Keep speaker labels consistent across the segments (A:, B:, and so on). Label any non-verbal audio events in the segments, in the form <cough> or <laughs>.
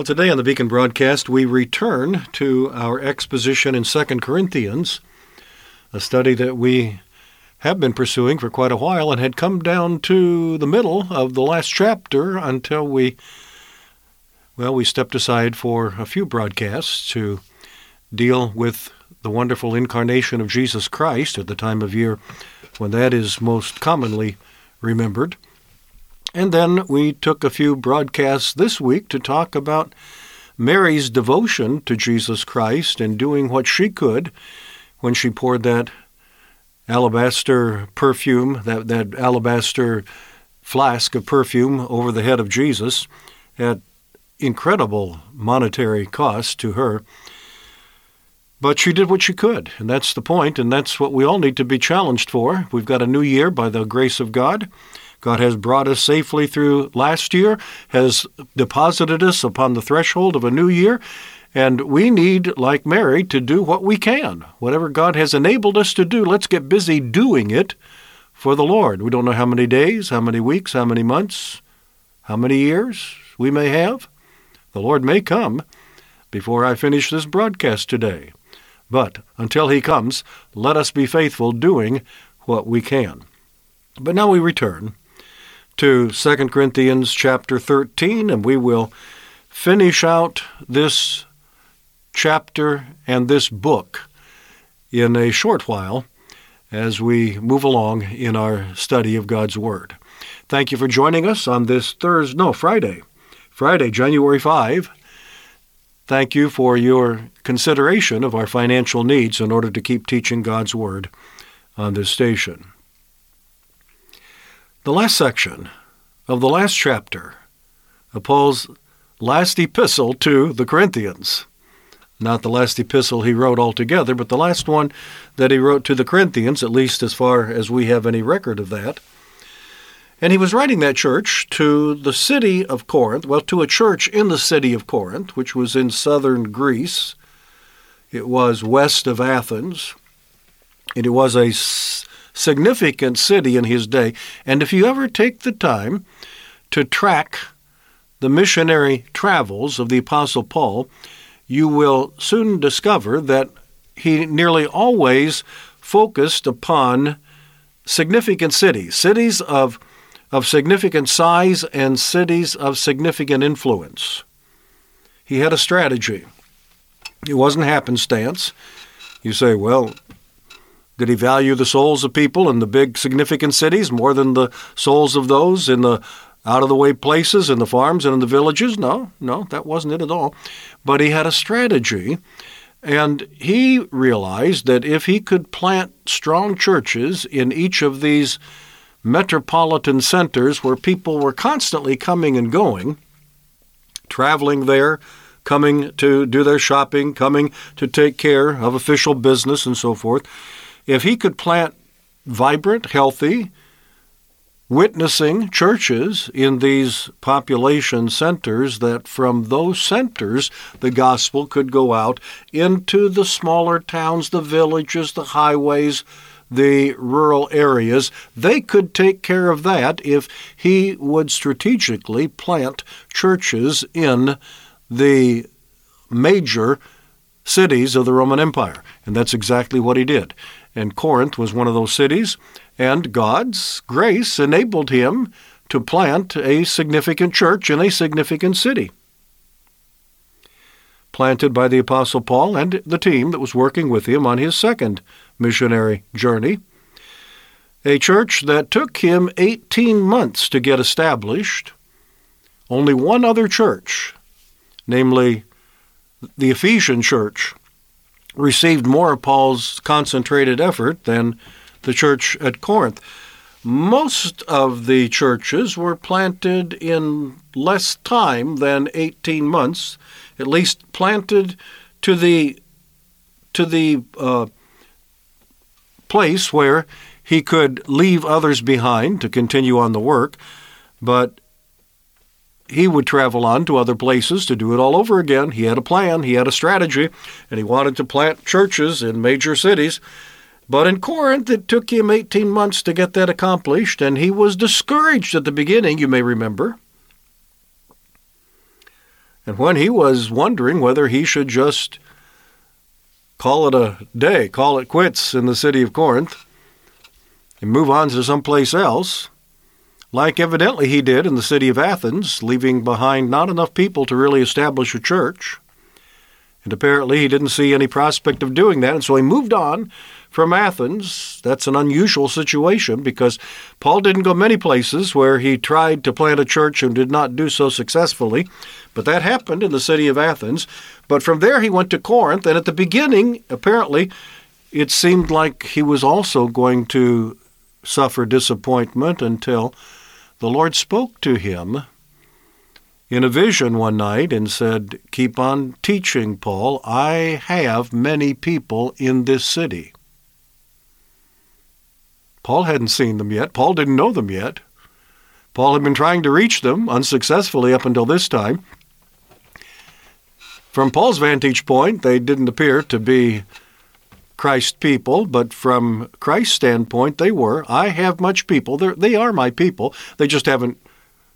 A: Well, today on the Beacon broadcast, we return to our exposition in 2 Corinthians, a study that we have been pursuing for quite a while and had come down to the middle of the last chapter until we, well, we stepped aside for a few broadcasts to deal with the wonderful incarnation of Jesus Christ at the time of year when that is most commonly remembered. And then we took a few broadcasts this week to talk about Mary's devotion to Jesus Christ and doing what she could when she poured that alabaster perfume, that, that alabaster flask of perfume over the head of Jesus at incredible monetary cost to her. But she did what she could, and that's the point, and that's what we all need to be challenged for. We've got a new year by the grace of God. God has brought us safely through last year, has deposited us upon the threshold of a new year, and we need, like Mary, to do what we can. Whatever God has enabled us to do, let's get busy doing it for the Lord. We don't know how many days, how many weeks, how many months, how many years we may have. The Lord may come before I finish this broadcast today. But until he comes, let us be faithful doing what we can. But now we return to 2 Corinthians chapter 13, and we will finish out this chapter and this book in a short while as we move along in our study of God's Word. Thank you for joining us on this Thursday, no, Friday, Friday, January 5. Thank you for your consideration of our financial needs in order to keep teaching God's Word on this station. The last section of the last chapter of Paul's last epistle to the Corinthians. Not the last epistle he wrote altogether, but the last one that he wrote to the Corinthians, at least as far as we have any record of that. And he was writing that church to the city of Corinth, well, to a church in the city of Corinth, which was in southern Greece. It was west of Athens. And it was a significant city in his day. And if you ever take the time to track the missionary travels of the Apostle Paul, you will soon discover that he nearly always focused upon significant cities, cities of, of significant size and cities of significant influence. He had a strategy. It wasn't happenstance. You say, well, did he value the souls of people in the big significant cities more than the souls of those in the out of the way places in the farms and in the villages? No, no, that wasn't it at all. But he had a strategy, and he realized that if he could plant strong churches in each of these metropolitan centers where people were constantly coming and going, traveling there, coming to do their shopping, coming to take care of official business and so forth, if he could plant vibrant, healthy, witnessing churches in these population centers that from those centers the gospel could go out into the smaller towns, the villages, the highways, the rural areas. They could take care of that if he would strategically plant churches in the major cities of the Roman Empire. And that's exactly what he did. And Corinth was one of those cities, And God's grace enabled him to plant a significant church in a significant city. Planted by the Apostle Paul and the team that was working with him on his second missionary journey. A church that took him 18 months to get established. Only one other church, namely the Ephesian church, received more of Paul's concentrated effort than the church at Corinth. Most of the churches were planted in less time than 18 months, at least planted to the to the uh, place where he could leave others behind to continue on the work, but he would travel on to other places to do it all over again. He had a plan, he had a strategy, and he wanted to plant churches in major cities. But in Corinth, it took him 18 months to get that accomplished, and he was discouraged at the beginning, you may remember. And when he was wondering whether he should just call it a day, call it quits in the city of Corinth, and move on to someplace else, like evidently he did in the city of Athens, leaving behind not enough people to really establish a church. And apparently he didn't see any prospect of doing that, and so he moved on from Athens. That's an unusual situation because Paul didn't go many places where he tried to plant a church and did not do so successfully. But that happened in the city of Athens. But from there he went to Corinth, and at the beginning, apparently, it seemed like he was also going to suffer disappointment until the Lord spoke to him in a vision one night and said, Keep on teaching, Paul. I have many people in this city. Paul hadn't seen them yet. Paul didn't know them yet. Paul had been trying to reach them unsuccessfully up until this time. From Paul's vantage point, they didn't appear to be Christ people, but from Christ's standpoint, they were. I have much people. They're, they are my people. They just haven't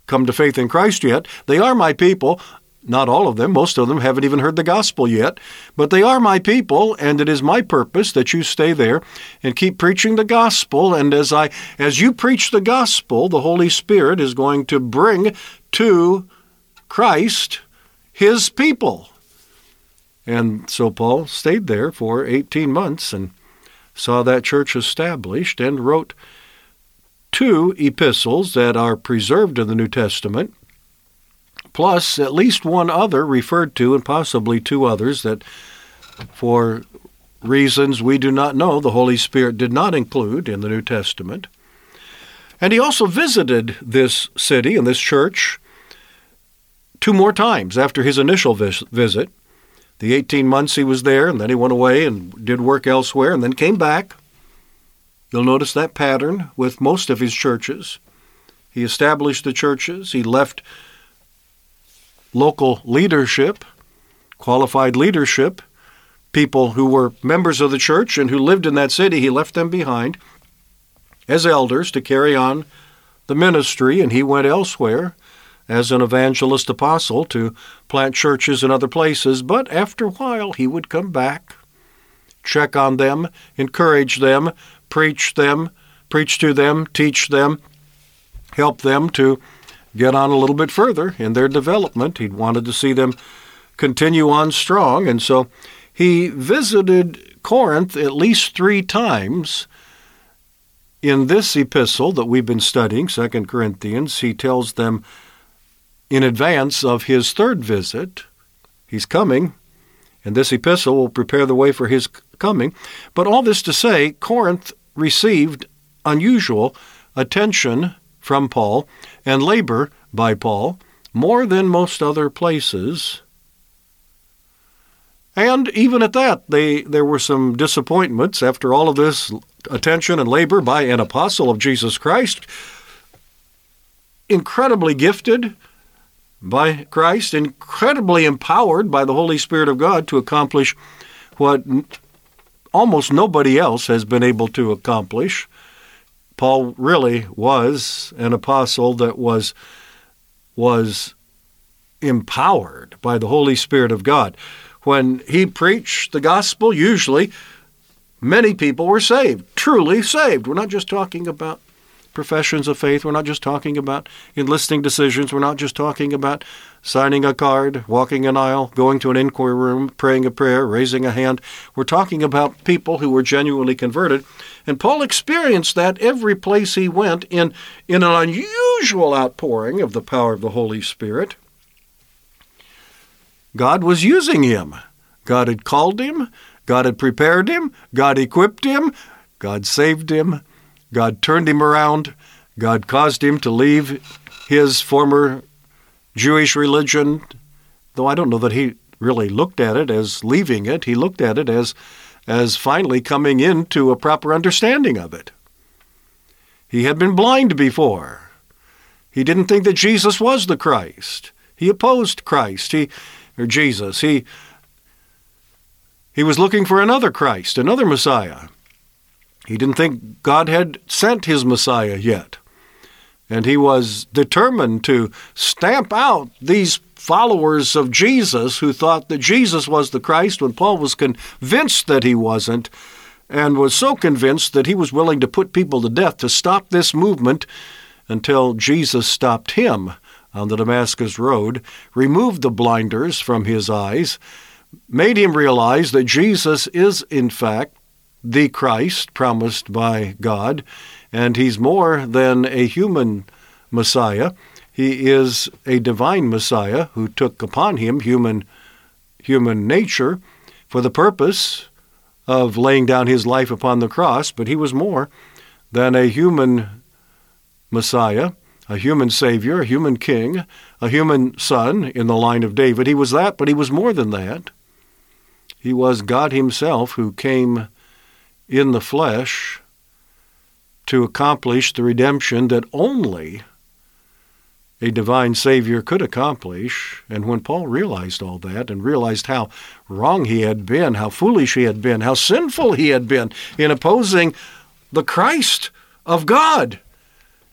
A: come to faith in Christ yet. They are my people. Not all of them, most of them haven't even heard the gospel yet, but they are my people, and it is my purpose that you stay there and keep preaching the gospel. And as I as you preach the gospel, the Holy Spirit is going to bring to Christ his people. And so Paul stayed there for 18 months and saw that church established and wrote two epistles that are preserved in the New Testament, plus at least one other referred to, and possibly two others that, for reasons we do not know, the Holy Spirit did not include in the New Testament. And he also visited this city and this church two more times after his initial vis- visit the 18 months he was there, and then he went away and did work elsewhere, and then came back. You'll notice that pattern with most of his churches. He established the churches, he left local leadership, qualified leadership, people who were members of the church and who lived in that city, he left them behind as elders to carry on the ministry, and he went elsewhere as an evangelist apostle to plant churches in other places, but after a while he would come back, check on them, encourage them, preach them, preach to them, teach them, help them to get on a little bit further in their development. He wanted to see them continue on strong, and so he visited Corinth at least three times. In this epistle that we've been studying, 2 Corinthians, he tells them in advance of his third visit. He's coming, and this epistle will prepare the way for his coming. But all this to say, Corinth received unusual attention from Paul and labor by Paul more than most other places. And even at that, they, there were some disappointments after all of this attention and labor by an apostle of Jesus Christ, incredibly gifted, by Christ, incredibly empowered by the Holy Spirit of God to accomplish what almost nobody else has been able to accomplish. Paul really was an apostle that was was empowered by the Holy Spirit of God. When he preached the gospel, usually many people were saved, truly saved. We're not just talking about professions of faith. We're not just talking about enlisting decisions. We're not just talking about signing a card, walking an aisle, going to an inquiry room, praying a prayer, raising a hand. We're talking about people who were genuinely converted. And Paul experienced that every place he went in, in an unusual outpouring of the power of the Holy Spirit. God was using him. God had called him. God had prepared him. God equipped him. God saved him. God turned him around. God caused him to leave his former Jewish religion, though I don't know that he really looked at it as leaving it. He looked at it as, as finally coming into a proper understanding of it. He had been blind before. He didn't think that Jesus was the Christ. He opposed Christ. He or Jesus. He he was looking for another Christ, another Messiah. He didn't think God had sent his Messiah yet. And he was determined to stamp out these followers of Jesus who thought that Jesus was the Christ when Paul was convinced that he wasn't, and was so convinced that he was willing to put people to death to stop this movement until Jesus stopped him on the Damascus Road, removed the blinders from his eyes, made him realize that Jesus is, in fact, the Christ promised by God, and he's more than a human Messiah. He is a divine Messiah who took upon him human human nature for the purpose of laying down his life upon the cross, but he was more than a human Messiah, a human Savior, a human King, a human Son in the line of David. He was that, but he was more than that. He was God Himself who came in the flesh to accomplish the redemption that only a divine Savior could accomplish. And when Paul realized all that and realized how wrong he had been, how foolish he had been, how sinful he had been in opposing the Christ of God,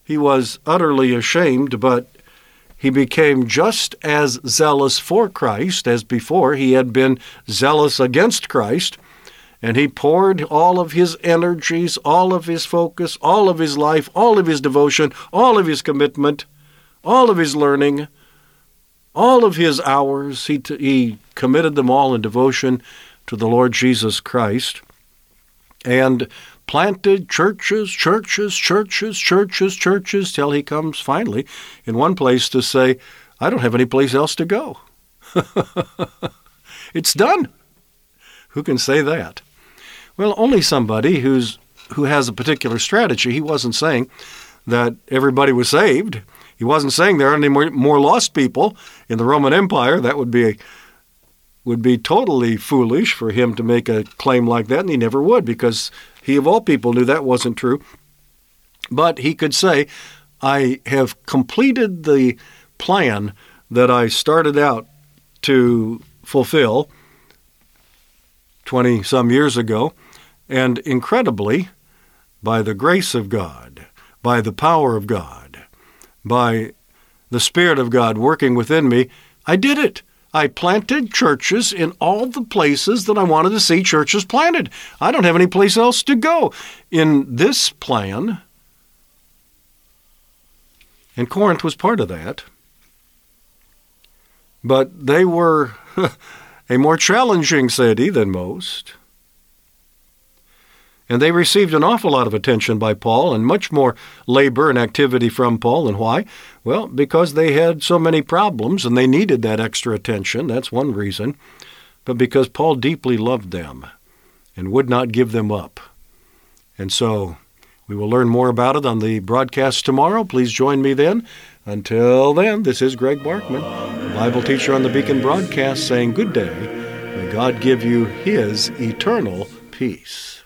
A: he was utterly ashamed, but he became just as zealous for Christ as before he had been zealous against Christ. And he poured all of his energies, all of his focus, all of his life, all of his devotion, all of his commitment, all of his learning, all of his hours. He, t- he committed them all in devotion to the Lord Jesus Christ and planted churches, churches, churches, churches, churches, till he comes finally in one place to say, I don't have any place else to go. <laughs> it's done. Who can say that? Well, only somebody who's who has a particular strategy. He wasn't saying that everybody was saved. He wasn't saying there aren't any more, more lost people in the Roman Empire. That would be would be totally foolish for him to make a claim like that, and he never would because he of all people knew that wasn't true. But he could say, I have completed the plan that I started out to fulfill 20 some years ago, and incredibly, by the grace of God, by the power of God, by the Spirit of God working within me, I did it. I planted churches in all the places that I wanted to see churches planted. I don't have any place else to go. In this plan, and Corinth was part of that, but they were <laughs> a more challenging city than most. And they received an awful lot of attention by Paul and much more labor and activity from Paul. And why? Well, because they had so many problems and they needed that extra attention. That's one reason. But because Paul deeply loved them and would not give them up. And so we will learn more about it on the broadcast tomorrow. Please join me then. Until then, this is Greg Barkman, Bible teacher on the Beacon broadcast, saying good day. May God give you his eternal peace.